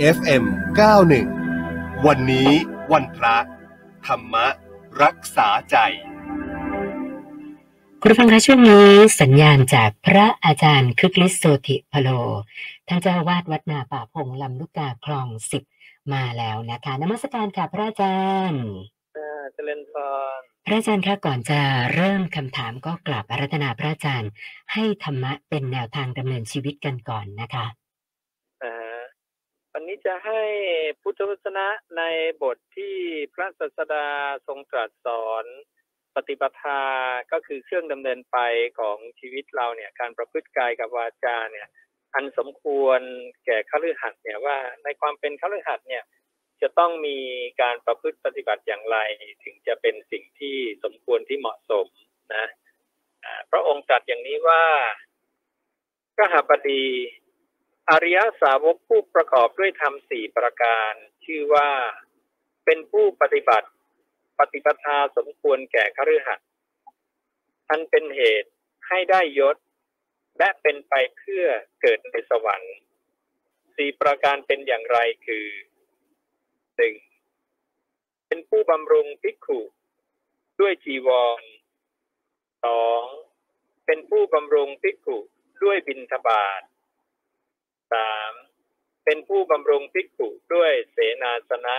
FM 91 วันนี้วันพระธรรมรักษาใจคุณฟังคะช่วงนี้สัญญาณจากพระอาจารย์คึกฤทธิ์โสธิพโล ท่านเจ้าวาดวัดนาป่าพงลำลูกกาคลองสิบมาแล้วนะคะนมัสการค่ะพระอาจารย์เจริญพรพระอาจารย์คะก่อนจะเริ่มคำถามก็กราบอารัธนาพระอาจารย์ ให้ธรรมะเป็นแนวทางดำเนินชีวิตกันก่อนนะคะ วันนี้จะให้พุทธวจนะในบทที่พระศาสดาทรงตรัสสอนปฏิปทาก็คือเครื่องดำเนินไปของชีวิตเราเนี่ย การประพฤติกายกับวาจาเนี่ย อันสมควรแก่ข้ารือหัดเนี่ยว่าในความเป็นข้ารือหัดเนี่ย จะต้องมีการประพฤติปฏิบัติอย่างไร ถึงจะเป็นสิ่งที่สมควรที่เหมาะสมนะพระองค์ตรัสอย่างนี้ว่าก็หาปดี อริยสาวกผู้ประกอบด้วยธรรมสี่ประการ ชื่อว่า เป็นผู้ปฏิบัติ ปฏิปทาสมควรแก่คฤหัสถ์อันเป็นเหตุให้ได้ยศ และเป็นไปเพื่อเกิดในสวรรค์สี่ประการเป็นอย่างไรคือหนึ่งเป็นผู้บำรุงภิกขุด้วยจีวรสองเป็นผู้บำรุงภิกขุด้วยบิณฑบาต สามเป็นผู้บำรุงภิกขุด้วยเสนาสนะ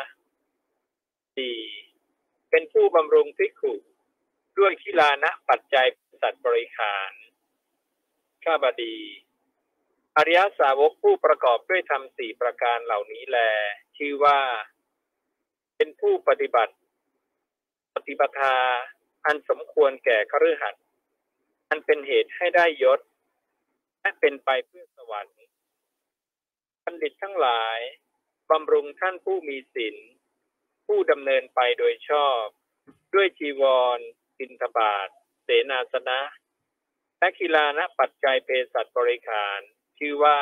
สี่เป็นผู้บำรุงภิกขุด้วยขีลานะปัจจัยสัตว์บริขาร ข้าบดี อริยสาวกผู้ประกอบด้วยธรรมสี่ประการเหล่านี้แล ชื่อว่า เป็นผู้ปฏิบัติ ปฏิปทา อันสมควรแก่คฤหัสถ์อันเป็นเหตุให้ได้ยศและเป็นไปเพื่อสวรรค์ บัณฑิตทั้งหลาย บำรุงท่านผู้มีศีลผู้ดำเนินไปโดยชอบ ด้วยจีวรสินทบาท เสนาสนะและกีฬานะปัจจัยเภสัชบริการ ชื่อว่า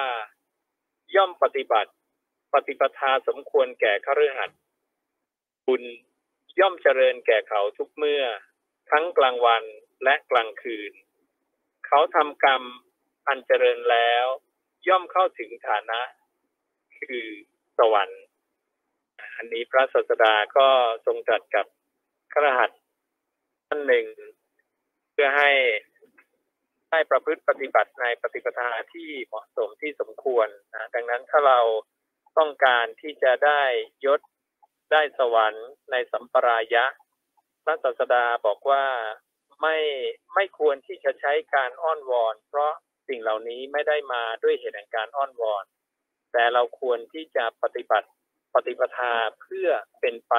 ย่อมปฏิบัติ ปฏิปทาสมควรแก่คฤหัสบุญย่อมเจริญแก่เขาทุกเมื่อ ทั้งกลางวันและกลางคืน เขาทำกรรมอันเจริญแล้ว ย่อมเข้าถึงฐานะ คือสวรรค์ อันนี้พระศาสดาก็ทรงตรัสกับขรหัสท่านหนึ่ง เพื่อให้ได้ประพฤติปฏิบัติในปฏิปทาที่เหมาะสมที่สมควรนะดังนั้นถ้าเราต้องการที่จะได้ยศได้สวรรค์ในสัมปรายะ พระศาสดาบอกว่าไม่ไม่ควรที่จะใช้การอ้อนวอน เพราะสิ่งเหล่านี้ไม่ได้มาด้วยเหตุแห่งการอ้อนวอน แต่เราควรที่จะปฏิบัติปฏิปทาเพื่อเป็นไป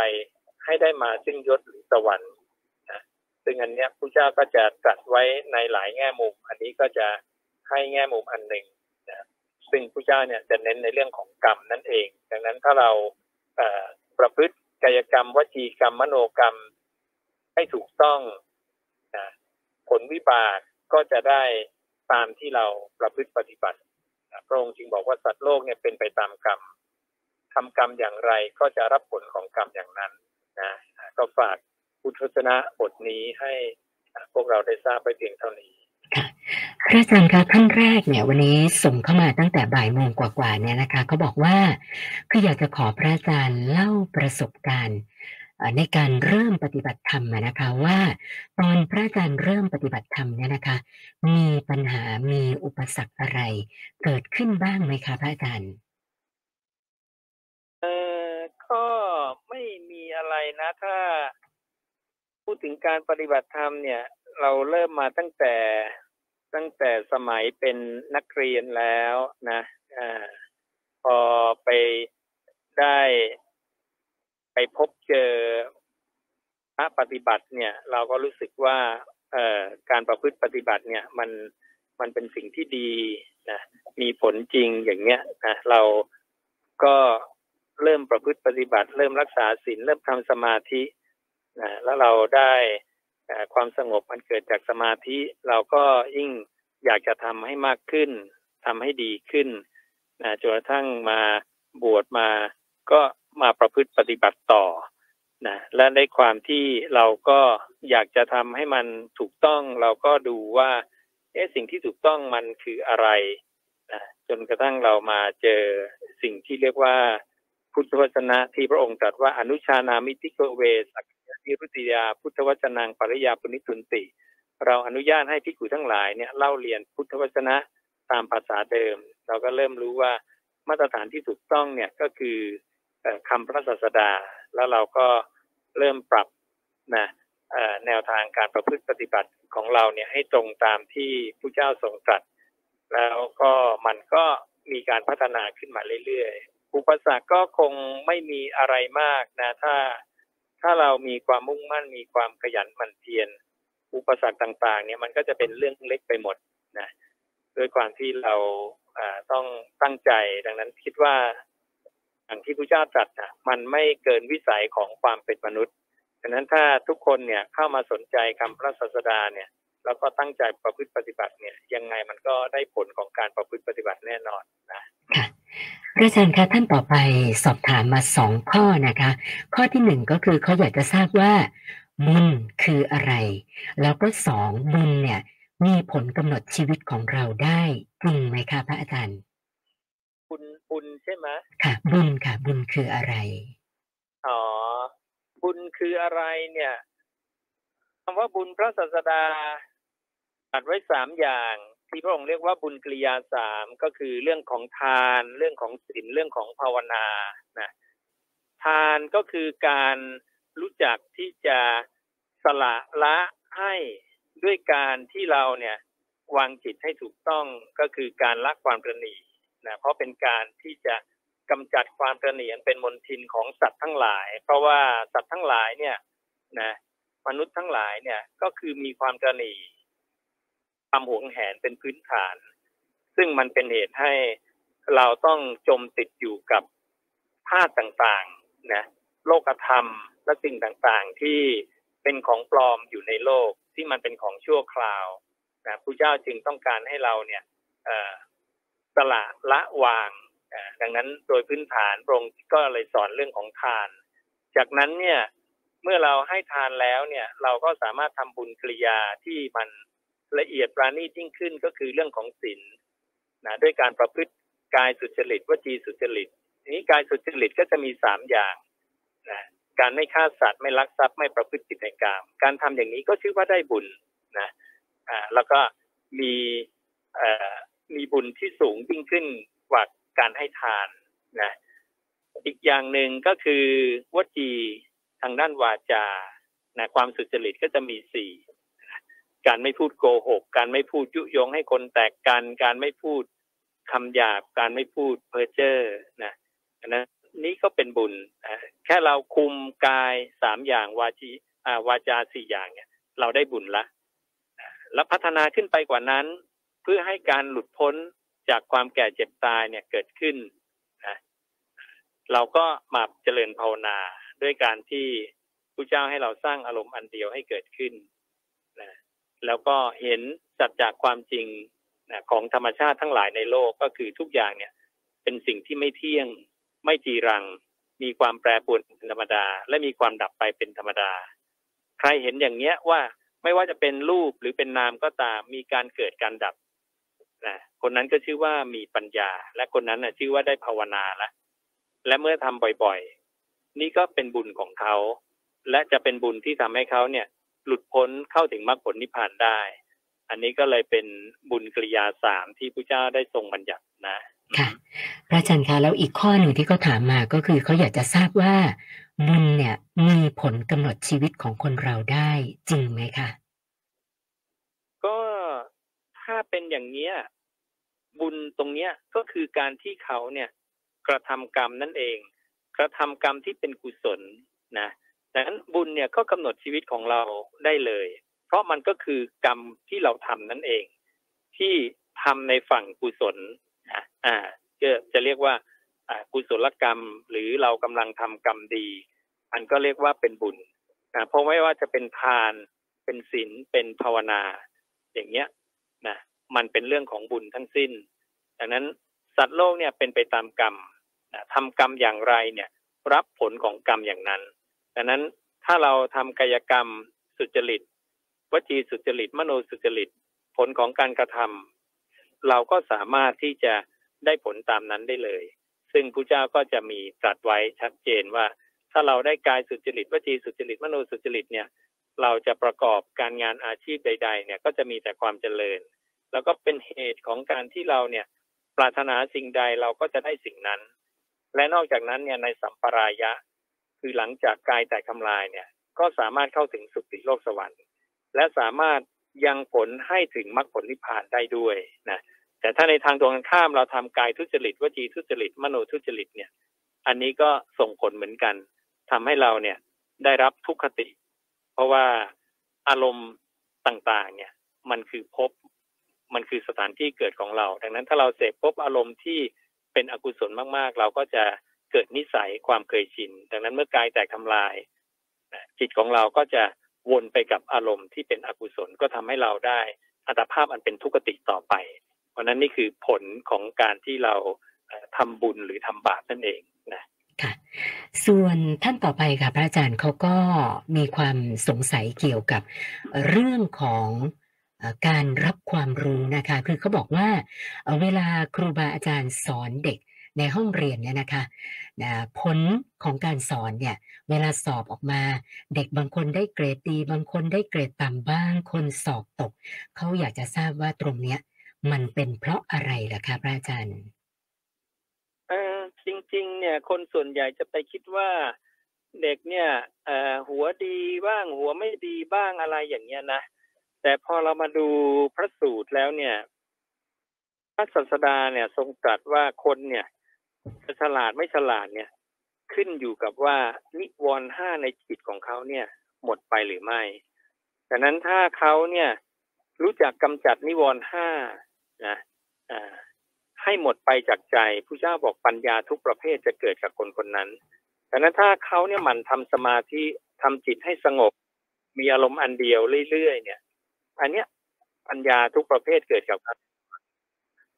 ให้ได้มาซึ่งยศหรือสวรรค์นะซึ่งอันเนี้ยพระเจ้าก็จะตรัสไว้ในหลายแง่มุม อันนี้ก็จะให้แง่มุมอันหนึ่งนะซึ่งพระเจ้าเนี่ยจะเน้นในเรื่องของกรรมนั่นเอง ดังนั้นถ้าเราประพฤติกายกรรม วจีกรรม มโนกรรมให้ถูกต้องนะผลวิบากก็จะได้ตามที่เราประพฤติปฏิบัติ พระองค์จึงบอกว่าสัตว์โลกเนี่ยเป็นไปตามกรรมทำกรรมอย่างไรก็จะรับผลของกรรมอย่างนั้นนะก็ฝากพุทธศนาบทนี้ให้พวกเราได้ทราบไปเพียงเท่านี้ค่ะพระอาจารย์คะท่านแรกเนี่ยวันนี้ส่งเข้ามาตั้งแต่บ่ายโมงกว่าๆเนี่ยนะคะเขาบอกว่า คืออยากจะขอพระอาจารย์เล่าประสบการณ์ ในการเริ่มปฏิบัติธรรมนะคะว่าตอนพระอาจารย์เริ่มปฏิบัติธรรมเนี่ยนะคะ มีปัญหามีอุปสรรคอะไร เกิดขึ้นบ้างไหมคะพระอาจารย์เออก็ไม่มีอะไรนะถ้า พูดถึงการปฏิบัติธรรมเนี่ย เราเริ่มมาตั้งแต่ตั้งแต่สมัยเป็นนักเรียนแล้วนะอพอไปได้ ไปพบเจอพระปฏิบัติเนี่ย เราก็รู้สึกว่าเอ่อการประพฤติปฏิบัติเนี่ย มันมันเป็นสิ่งที่ดีนะมีผลจริงอย่างเงี้ยนะเราก็เริ่มประพฤติปฏิบัติ เริ่มรักษาศีลเริ่มทำสมาธินะแล้วเราได้ความสงบมันเกิดจากสมาธิ เราก็ยิ่งอยากจะทำให้มากขึ้นทำให้ดีขึ้นนะจนกระทั่งมาบวชมาก็มาประพฤติปฏิบัติต่อนะและในความที่เราก็อยากจะทำให้มันถูกต้องเราก็ดูว่าเอ๊ะสิ่งที่ถูกต้องมันคืออะไรนะจนกระทั่งเรามาเจอสิ่งที่เรียกว่าพุทธวจนะที่พระองค์ตรัสว่าอนุชานามิติโกเวสักนิรุติยาพุทธวจนังปริยาปุณิทุนติ เราอนุญาตให้พิกุทั้งหลายเนี่ยเล่าเรียนพุทธวจนะตามภาษาเดิม เราก็เริ่มรู้ว่ามาตรฐานที่ถูกต้องเนี่ยก็คือ คำพระศาสดา แล้วเราก็เริ่มปรับนะแนวทางการประพฤติปฏิบัติของเราเนี่ยให้ตรงตามที่ผู้เจ้าทรงตรัส แล้วก็มันก็มีการพัฒนาขึ้นมาเรื่อยๆ อุปสรรคก็คงไม่มีอะไรมากนะถ้าถ้าเรามีความมุ่งมั่นมีความขยันหมั่นเพียรอุปสรรคต่างๆ เนี่ยมันก็จะเป็นเรื่องเล็กไปหมดนะด้วยความที่เราต้องตั้งใจดังนั้นคิดว่า อย่างที่พระเจ้าตรัสนะมันไม่เกินวิสัยของความเป็นมนุษย์ดังนั้นถ้าทุกคนเนี่ยเข้ามาสนใจคำพระศาสดาเนี่ยแล้วก็ตั้งใจประพฤติปฏิบัติเนี่ยยังไงมันก็ได้ผลของการประพฤติปฏิบัติแน่นอนนะค่ะพระอาจารย์คะท่านต่อไปสอบถามมาสองข้อนะคะ ข้อที่หนึ่งก็คือเขาอยากจะทราบว่า บุญคืออะไร แล้วก็สองบุญเนี่ยมีผลกำหนดชีวิตของเราได้จริงไหมคะพระอาจารย์ บุญบุญใช่ไหมค่ะ บุญค่ะ บุญคืออะไร อ๋อ บุญคืออะไรเนี่ยคำว่าบุญพระศาสดาตัดไว้สามอย่าง ที่พระองค์เรียกว่าบุญกิริยาสามก็คือเรื่องของทาน เรื่องของศีลเรื่องของภาวนานะทานก็คือการรู้จักที่จะสละละให้ด้วยการที่เราเนี่ยวางจิตให้ถูกต้องก็คือการละความประณี นะเพราะเป็นการที่จะกำจัดความประณียนเป็นมลทินของสัตว์ทั้งหลาย เพราะว่าสัตว์ทั้งหลายเนี่ยนะมนุษย์ทั้งหลายเนี่ยก็คือมีความประณีความหวงแหนเป็นพื้นฐาน ซึ่งมันเป็นเหตุให้เราต้องจมติดอยู่กับธาตุต่างๆนะโลกธรรมและสิ่งต่างๆ ที่เป็นของปลอมอยู่ในโลกที่มันเป็นของชั่วคราวนะพระเจ้าจึงต้องการให้เราเนี่ย สละละวางดังนั้นโดยพื้นฐานพระองค์ก็เลยสอนเรื่องของทาน จากนั้นเนี่ยเมื่อเราให้ทานแล้วเนี่ยเราก็สามารถทำบุญกริยาที่มันละเอียดปราณีตยิ่งขึ้นก็คือเรื่องของศีลนะด้วยการประพฤติกายสุจริตวจีสุจริตนี้กายสุจริตก็จะมีสามอย่างนะการไม่ฆ่าสัตว์ไม่ลักทรัพย์ไม่ประพฤติผิดในกามการทำอย่างนี้ก็ชื่อว่าได้บุญนะอ่าแล้วก็มีอ่อ มีบุญที่สูงยิ่งขึ้นกว่าการให้ทานนะอีกอย่างหนึ่งก็คือวจีทางด้านวาจานะความสุจริตก็จะมีสี่การไม่พูดโกหก การไม่พูดยุยงให้คนแตกกัน การไม่พูดคำหยาบ การไม่พูดเพ้อเจ้อนะนะนี้ก็เป็นบุญแค่เราคุมกายสามอย่างวาจีวาจาสี่อย่างเนี่ย เราได้บุญละแล้วพัฒนาขึ้นไปกว่านั้น พื่อให้การหลุดพ้นจากความแก่เจ็บตายเนี่ยเกิดขึ้นนะเราก็มาเจริญภาวนาด้วยการที่พระเจ้าให้เราสร้างอารมณ์อันเดียวให้เกิดขึ้นนะแล้วก็เห็นจัดจากความจริงนะของธรรมชาติทั้งหลายในโลกก็คือทุกอย่างเนี่ย เป็นสิ่งที่ไม่เที่ยง ไม่จีรัง มีความแปรปรวนเป็นธรรมดา และมีความดับไปเป็นธรรมดา ใครเห็นอย่างเนี้ยว่าไม่ว่าจะเป็นรูปหรือเป็นนามก็ตาม มีการเกิดการดับ นะคนนั้นก็ชื่อว่ามีปัญญา และคนนั้นนะชื่อว่าได้ภาวนาแล้วและเมื่อทำบ่อยๆ นี่ก็เป็นบุญของเขา และจะเป็นบุญที่ทำให้เขาเนี่ย หลุดพ้นเข้าถึงมรรคผลนิพพานได้ อันนี้ก็เลยเป็นบุญกริยาสามที่พระเจ้าได้ทรงบัญญัตินะ ค่ะพระอาจารย์คะแล้วอีกข้อหนึ่งที่เขาถามมาก็คือเขาอยากจะทราบว่าบุญเนี่ยมีผลกำหนดชีวิตของคนเราได้จริงไหมคะ ก็ถ้า เป็นอย่างเนี้ยบุญตรงเนี้ยก็คือการที่เขาเนี่ยกระทำกรรมนั่นเอง กระทำกรรมที่เป็นกุศลนะดังนั้นบุญเนี่ยก็กำหนดชีวิตของเราได้เลย เพราะมันก็คือกรรมที่เราทำนั่นเอง ที่ทำในฝั่งกุศลนะอ่าจะจะเรียกว่าอ่ากุศลกรรมหรือเรากำลังทำกรรมดีมันก็เรียกว่าเป็นบุญนะเพราะไม่ว่าจะเป็นทานเป็นศีลเป็นภาวนา อย่างเงี้ยนะ มันเป็นเรื่องของบุญทั้งสิ้น ดังนั้นสัตว์โลกเนี่ยเป็นไปตามกรรมนะทำกรรมอย่างไรเนี่ยรับผลของกรรมอย่างนั้น ดังนั้นถ้าเราทำกายกรรมสุจริตวจีสุจริต มโนสุจริต ผลของการกระทำเราก็สามารถที่จะได้ผลตามนั้นได้เลยซึ่งซึ่งพระเจ้าก็จะมีตรัสไว้ชัดเจนว่า ถ้าเราได้กายสุจริตวจีสุจริต มโนสุจริตเนี่ย เราจะประกอบการงานอาชีพใด ๆ เนี่ยก็จะมีแต่ความเจริญ แล้วก็เป็นเหตุของการที่เราเนี่ยปรารถนาสิ่งใดเราก็จะได้สิ่งนั้น และนอกจากนั้นเนี่ยในสัมปรายะ คือหลังจากกายแตกทำลายเนี่ย ก็สามารถเข้าถึงสุติโลกสวรรค์ และสามารถยังผลให้ถึงมรรคผลนิพพานได้ด้วยนะแต่ถ้าในทางตรงกันข้ามเราทำกายทุจริตวจีทุจริตมโนทุจริตเนี่ย อันนี้ก็ส่งผลเหมือนกันทำให้เราเนี่ยได้รับทุกขติ เพราะว่าอารมณ์ต่างๆ เนี่ย มันคือภพ มันคือสถานที่เกิดของเรา ดังนั้นถ้าเราเสพภพอารมณ์ที่เป็นอกุศลมากๆ เราก็จะเกิดนิสัยความเคยชิน ดังนั้นเมื่อกายแตกทำลายจิตของเราก็จะวนไปกับอารมณ์ที่เป็นอกุศลก็ทำให้เราได้อัตภาพอันเป็นทุกติต่อไป เพราะนั้นนี่คือผลของการที่เราทำบุญหรือทำบาปนั่นเองนะค่ะ ส่วนท่านต่อไปค่ะพระอาจารย์เขาก็มีความสงสัยเกี่ยวกับเรื่องของ การรับความรู้นะคะ คือเขาบอกว่าเวลาครูบาอาจารย์สอนเด็กในห้องเรียนเนี่ยนะคะผลของการสอนเนี่ยเวลาสอบออกมา เด็กบางคนได้เกรดดี บางคนได้เกรดต่ำบ้าง คนสอบตก เขาอยากจะทราบว่าตรงเนี้ยมันเป็นเพราะอะไรล่ะคะพระอาจารย์เออจริง ๆ เนี่ย คนส่วนใหญ่จะไปคิดว่าเด็กเนี่ยหัวดีบ้างหัวไม่ดีบ้างอะไรอย่างเงี้ยนะ แต่พอเรามาดูพระสูตรแล้วเนี่ย พระศาสดาเนี่ยทรงตรัสว่าคนเนี่ยจะฉลาดไม่ฉลาดเนี่ย ขึ้นอยู่กับว่านิวรณ์ห้าในจิตของเขาเนี่ย หมดไปหรือไม่ดังนั้นถ้าเขาเนี่ย รู้จักกำจัดนิวรณ์ห้านะให้หมดไปจากใจผู้เจ้าบอกปัญญาทุกประเภทจะเกิดกับคนคนนั้นดังนั้นถ้าเขาเนี่ยมันทำสมาธิทำจิตให้สงบ มีอารมณ์อันเดียวเรื่อยๆเนี่ย อันเนี้ยปัญญาทุกประเภทเกิดกับเขา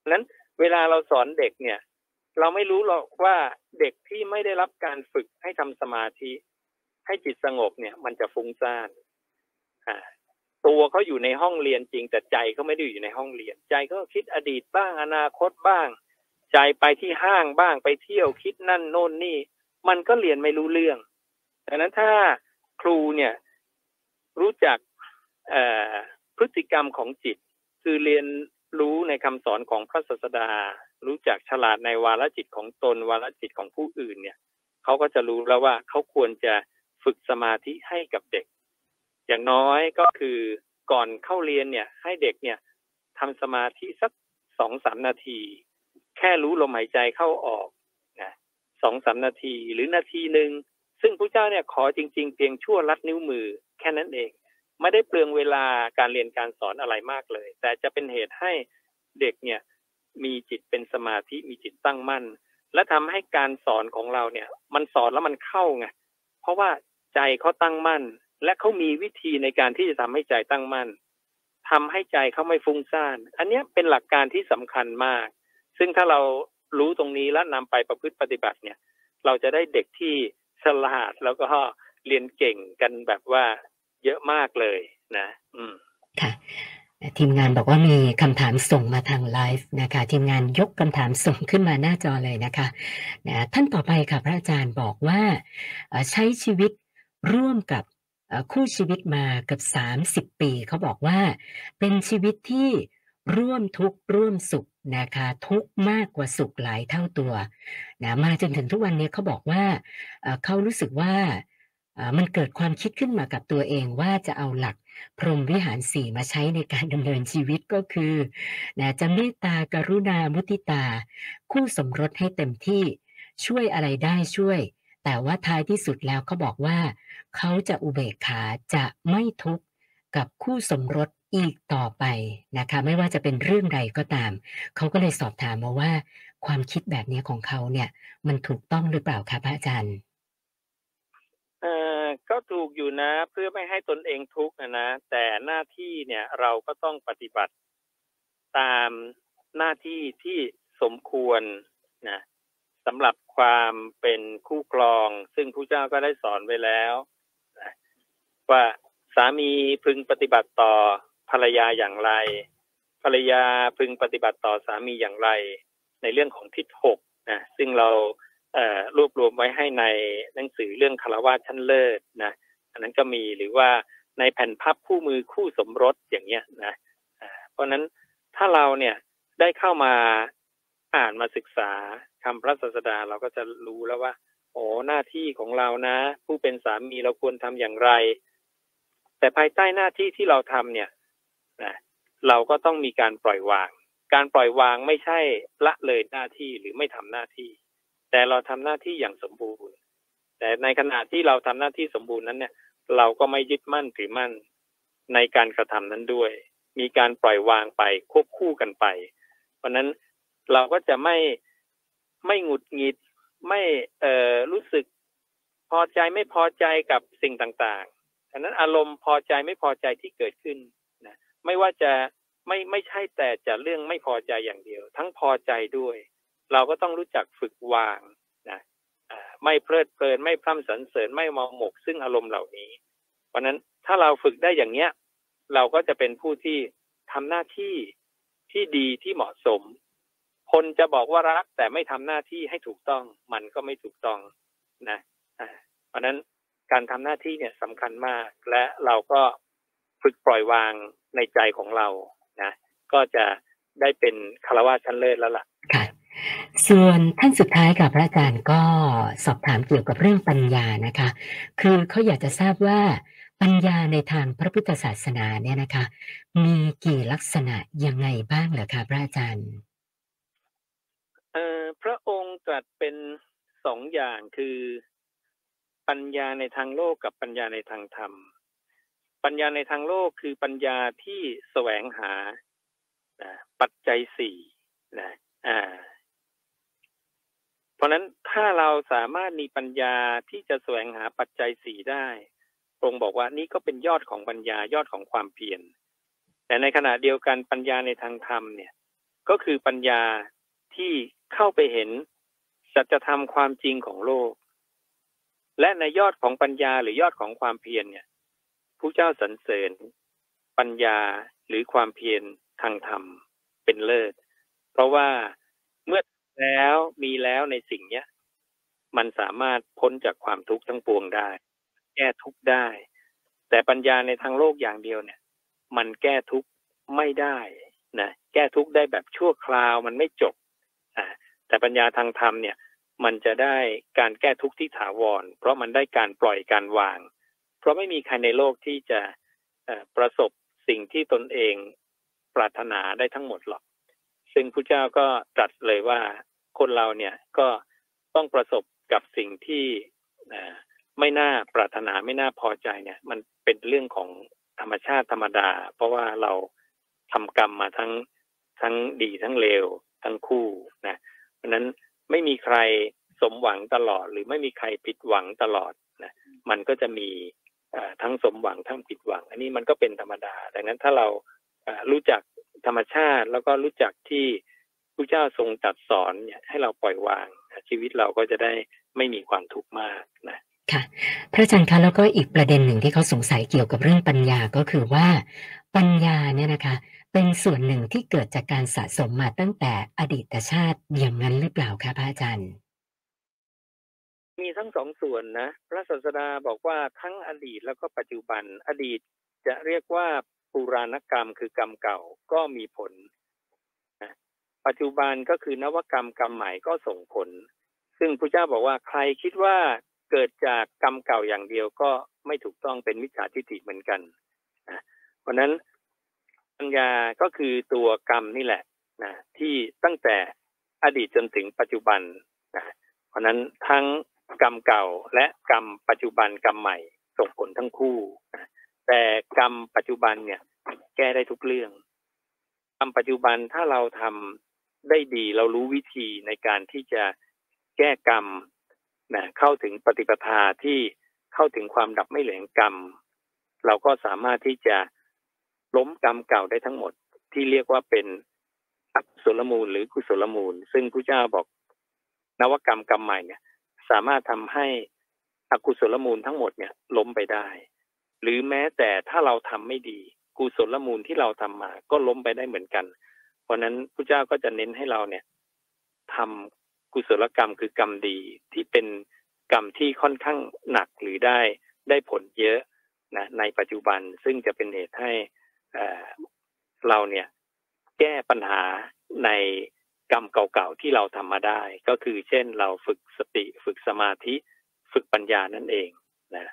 นั้นเวลาเราสอนเด็กเนี่ย เราไม่รู้หรอกว่าเด็กที่ไม่ได้รับการฝึกให้ทำสมาธิ ให้จิตสงบเนี่ย มันจะฟุ้งซ่านอ่าตัวเขาอยู่ในห้องเรียนจริง แต่ใจเขาไม่ได้อยู่ในห้องเรียน ใจเขาคิดอดีตบ้างอนาคตบ้าง ใจไปที่ห้างบ้างไปเที่ยวคิดนั่นโน่นนี่ มันก็เรียนไม่รู้เรื่องดังนั้นถ้าครูเนี่ย รู้จัก พฤติกรรมของจิต คือเรียนรู้ในคำสอนของพระศาสดา รู้จักฉลาดในวาลจิตของตน วาลจิตของผู้อื่นเนี่ยเขาก็จะรู้แล้วว่าเขาควรจะฝึกสมาธิให้กับเด็ก อย่างน้อยก็คือก่อนเข้าเรียนเนี่ย ให้เด็กเนี่ยทำสมาธิสักสองสามนาที แค่รู้ลมหายใจเข้าออกนะสองสามนาทีหรือนาทีหนึ่งซึ่งพระเจ้าเนี่ยขอจริง ๆ เพียงชั่วลัดนิ้วมือแค่นั้นเอง ไม่ได้เปลืองเวลาการเรียนการสอนอะไรมากเลย แต่จะเป็นเหตุให้เด็กเนี่ยมีจิตเป็นสมาธิมีจิตตั้งมั่น และทำให้การสอนของเราเนี่ย มันสอนแล้วมันเข้าไงเพราะว่าใจเขาตั้งมั่น และเขามีวิธีในการที่จะทำให้ใจตั้งมั่นทำให้ใจเขาไม่ฟุ้งซ่าน อันนี้เป็นหลักการที่สำคัญมาก ซึ่งถ้าเรารู้ตรงนี้แล้วนำไปประพฤติปฏิบัติเนี่ย เราจะได้เด็กที่ฉลาดแล้วก็เรียนเก่งกันแบบว่า เยอะมากเลยนะ อืมค่ะทีมงานบอกว่ามีคำถามส่งมาทางไลฟ์นะคะ ทีมงานยกคำถามส่งขึ้นมาหน้าจอเลยนะคะนะท่านต่อไปค่ะพระอาจารย์บอกว่าใช้ชีวิตร่วมกับคู่ชีวิตมากือบ30 ปี เขาบอกว่า เป็นชีวิตที่ร่วมทุกข์ร่วมสุขนะคะ ทุกมากกว่าสุขหลายเท่าตัวนะมาจนถึงทุกวันนี้เขาบอกว่าเขารู้สึกว่า มันเกิดความคิดขึ้นมากับตัวเองว่าจะเอาหลักพรหมวิหารสี่มาใช้ในการดำเนินชีวิตก็คือนะจะเมตตากรุณามุติตา คู่สมรสให้เต็มที่ช่วยอะไรได้ช่วย แต่ว่าท้ายที่สุดแล้วเขาบอกว่า เขาจะอุเบกขาจะไม่ทุกข์กับคู่สมรสอีกต่อไปนะคะ ไม่ว่าจะเป็นเรื่องใดก็ตาม เขาก็เลยสอบถามมาว่า ความคิดแบบนี้ของเขาเนี่ย มันถูกต้องหรือเปล่าคะพระอาจารย์ ก็ถูกอยู่นะ เพื่อไม่ให้ตนเองทุกข์นะนะ แต่หน้าที่เนี่ยเราก็ต้องปฏิบัติตามหน้าที่ที่สมควรนะสำหรับความเป็นคู่ครอง ซึ่งผู้เจ้าก็ได้สอนไว้แล้วนะว่าสามีพึงปฏิบัติต่อภรรยาอย่างไร ภรรยาพึงปฏิบัติต่อสามีอย่างไร ในเรื่องของทิศหกนะซึ่งเรา รวบรวมไว้ให้ในหนังสือเรื่องคารวะชั้นเลิศนะอันนั้นก็มีหรือว่าในแผ่นพับคู่มือคู่สมรสอย่างเงี้ยนะเพราะฉะนั้นถ้าเราเนี่ยได้เข้ามาอ่านมาศึกษาคำพระศาสดาเราก็จะรู้แล้วว่าโอ้หน้าที่ของเรานะ ผู้เป็นสามีเราควรทำอย่างไร แต่ภายใต้หน้าที่ที่เราทำเนี่ยนะเราก็ต้องมีการปล่อยวาง การปล่อยวางไม่ใช่ละเลยหน้าที่หรือไม่ทำหน้าที่ แต่เราทำหน้าที่อย่างสมบูรณ์ แต่ในขณะที่เราทำหน้าที่สมบูรณ์นั้นเนี่ย เราก็ไม่ยึดมั่นถือมั่นในการกระทำนั้นด้วย มีการปล่อยวางไปควบคู่กันไป เพราะนั้นเราก็จะไม่ไม่หงุดหงิดไม่เอ่อรู้สึกพอใจไม่พอใจกับสิ่งต่างๆฉะนั้นอารมณ์พอใจไม่พอใจที่เกิดขึ้นนะไม่ว่าจะไม่ไม่ใช่แต่จะเรื่องไม่พอใจอย่างเดียว ทั้งพอใจด้วย เราก็ต้องรู้จักฝึกวางนะไม่เพลิดเพลินไม่พร่ำสรรเสริญไม่เมองหมกซึ่งอารมณ์เหล่านี้ เพราะนั้นถ้าเราฝึกได้อย่างเนี้ย เราก็จะเป็นผู้ที่ทำหน้าที่ที่ดีที่เหมาะสม คนจะบอกว่ารักแต่ไม่ทำหน้าที่ให้ถูกต้อง มันก็ไม่ถูกต้องนะเพราะนั้นการทำหน้าที่เนี่ยสำคัญมาก และเราก็ฝึกปล่อยวางในใจของเรานะ ก็จะได้เป็นคารวะชั้นเลิศแล้วละ่ะ ส่วนท่านสุดท้ายกับพระอาจารย์ก็สอบถามเกี่ยวกับเรื่องปัญญานะคะ คือเขาอยากจะทราบว่าปัญญาในทางพระพุทธศาสนาเนี่ยนะคะ มีกี่ลักษณะยังไงบ้างเหรอคะพระอาจารย์เอ่อพระองค์ตรัสเป็นสองอย่างคือปัญญาในทางโลกกับปัญญาในทางธรรม ปัญญาในทางโลกคือปัญญาที่แสวงหาปัจจัยสี่นะอ่า เพราะฉะนั้นถ้าเราสามารถมีปัญญาที่จะแสวงหาปัจจัยสี่ได้พระองค์บอกว่านี่ก็เป็นยอดของปัญญายอดของความเพียรแต่ในขณะเดียวกันปัญญาในทางธรรมเนี่ย ก็คือปัญญาที่เข้าไปเห็นสัจธรรมความจริงของโลก และในยอดของปัญญาหรือยอดของความเพียรเนี่ยผู้เจ้าสรรเสริญ ปัญญาหรือความเพียรทางธรรมเป็นเลิศ เพราะว่า แล้วมีแล้วในสิ่งเนี้ย มันสามารถพ้นจากความทุกข์ทั้งปวงได้ แก้ทุกข์ได้ แต่ปัญญาในทางโลกอย่างเดียวเนี่ย มันแก้ทุกข์ไม่ได้นะแก้ทุกข์ได้แบบชั่วคราวมันไม่จบอ่าแต่ปัญญาทางธรรมเนี่ย มันจะได้การแก้ทุกข์ที่ถาวร เพราะมันได้การปล่อยการวาง เพราะไม่มีใครในโลกที่จะประสบสิ่งที่ตนเองปรารถนาได้ทั้งหมดหรอก ซึ่งพระเจ้าก็ตรัสเลยว่าคนเราเนี่ยก็ต้องประสบกับสิ่งที่ไม่น่าปรารถนาไม่น่าพอใจเนี่ย มันเป็นเรื่องของธรรมชาติธรรมดา เพราะว่าเราทำกรรมมาทั้งทั้งดีทั้งเลวทั้งคู่นะเพราะนั้นไม่มีใครสมหวังตลอด หรือไม่มีใครผิดหวังตลอดนะมันก็จะมีทั้งสมหวังทั้งผิดหวัง อันนี้มันก็เป็นธรรมดา ดังนั้นถ้าเรารู้จัก ธรรมชาติ แล้วก็รู้จักที่พระเจ้าทรงตรัดสอนเนี่ยให้เราปล่อยวางนะชีวิตเราก็จะได้ไม่มีความทุกข์มากนะค่ะพระอาจารย์คะแล้วก็อีกประเด็นหนึ่งที่เขาสงสัยเกี่ยวกับเรื่องปัญญาก็คือว่า ปัญญาเนี่ยนะคะ เป็นส่วนหนึ่งที่เกิดจากการสะสมมาตั้งแต่อดีตชาติอย่างนั้นหรือเปล่าคะพระอาจารย์ มีทั้งสองส่วนนะ พระศาสดาบอกว่าทั้งอดีตแล้วก็ปัจจุบันอดีตจะเรียกว่า ปุราณกรรมคือกรรมเก่าก็มีผล ปัจจุบันก็คือนวกรรมกรรมใหม่ก็ส่งผล ซึ่งพระเจ้าบอกว่าใครคิดว่าเกิดจากกรรมเก่าอย่างเดียวก็ไม่ถูกต้องเป็นมิจฉาทิฏฐิเหมือนกันเพราะนั้นปัญญาก็คือตัวกรรมนี่แหละนะที่ตั้งแต่อดีตจนถึงปัจจุบันนะเพราะฉะนั้นทั้งกรรมเก่าและกรรมปัจจุบันกรรมใหม่ส่งผลทั้งคู่นะ แต่กรรมปัจจุบันเนี่ย แก้ได้ทุกเรื่องกรรมปัจจุบันถ้าเราทำได้ดีเรารู้วิธีในการที่จะแก้กรรมนะเข้าถึงปฏิปทาที่เข้าถึงความดับไม่เหลืองกรรม เราก็สามารถที่จะล้มกรรมเก่าได้ทั้งหมด ที่เรียกว่าเป็นอกุศลมูลหรือกุศลมูล ซึ่งพระเจ้าบอกนวกรรมกรรมใหม่เนี่ย สามารถทำให้อกุศลมูลทั้งหมดเนี่ยล้มไปได้ หรือแม้แต่ถ้าเราทำไม่ดี กุศลมูลที่เราทำมา ก็ล้มไปได้เหมือนกัน เพราะฉะนั้นพระเจ้าก็จะเน้นให้เราเนี่ยทกุศลกรรมคือกรรมดีที่เป็นกรรมที่ค่อนข้างหนักหรือได้ได้ผลเยอะนะในปัจจุบันซึ่งจะเป็นเหตุให้เราเนี่ยแก้ปัญหาในกรรมเก่าๆที่เราทำมาได้ ก็คือเช่นเราฝึกสติฝึกสมาธิ ฝึกปัญญานั่นเองนะ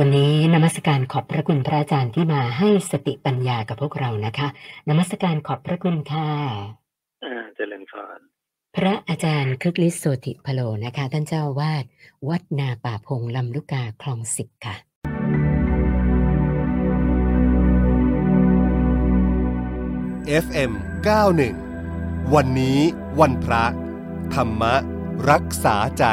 วันนี้นมัสการขอบพระคุณพระอาจารย์ที่มาให้สติปัญญากับพวกเรานะคะ นมัสการขอบพระคุณค่ะอ่าเจริญพรพระอาจารย์คึกฤทธิ์โสติพโลนะคะ ท่านเจ้าวาดวัดนาป่าพงลำลูกกาคลองสิบค่ะ FM 91 วันนี้วันพระ ธรรมรักษาใจ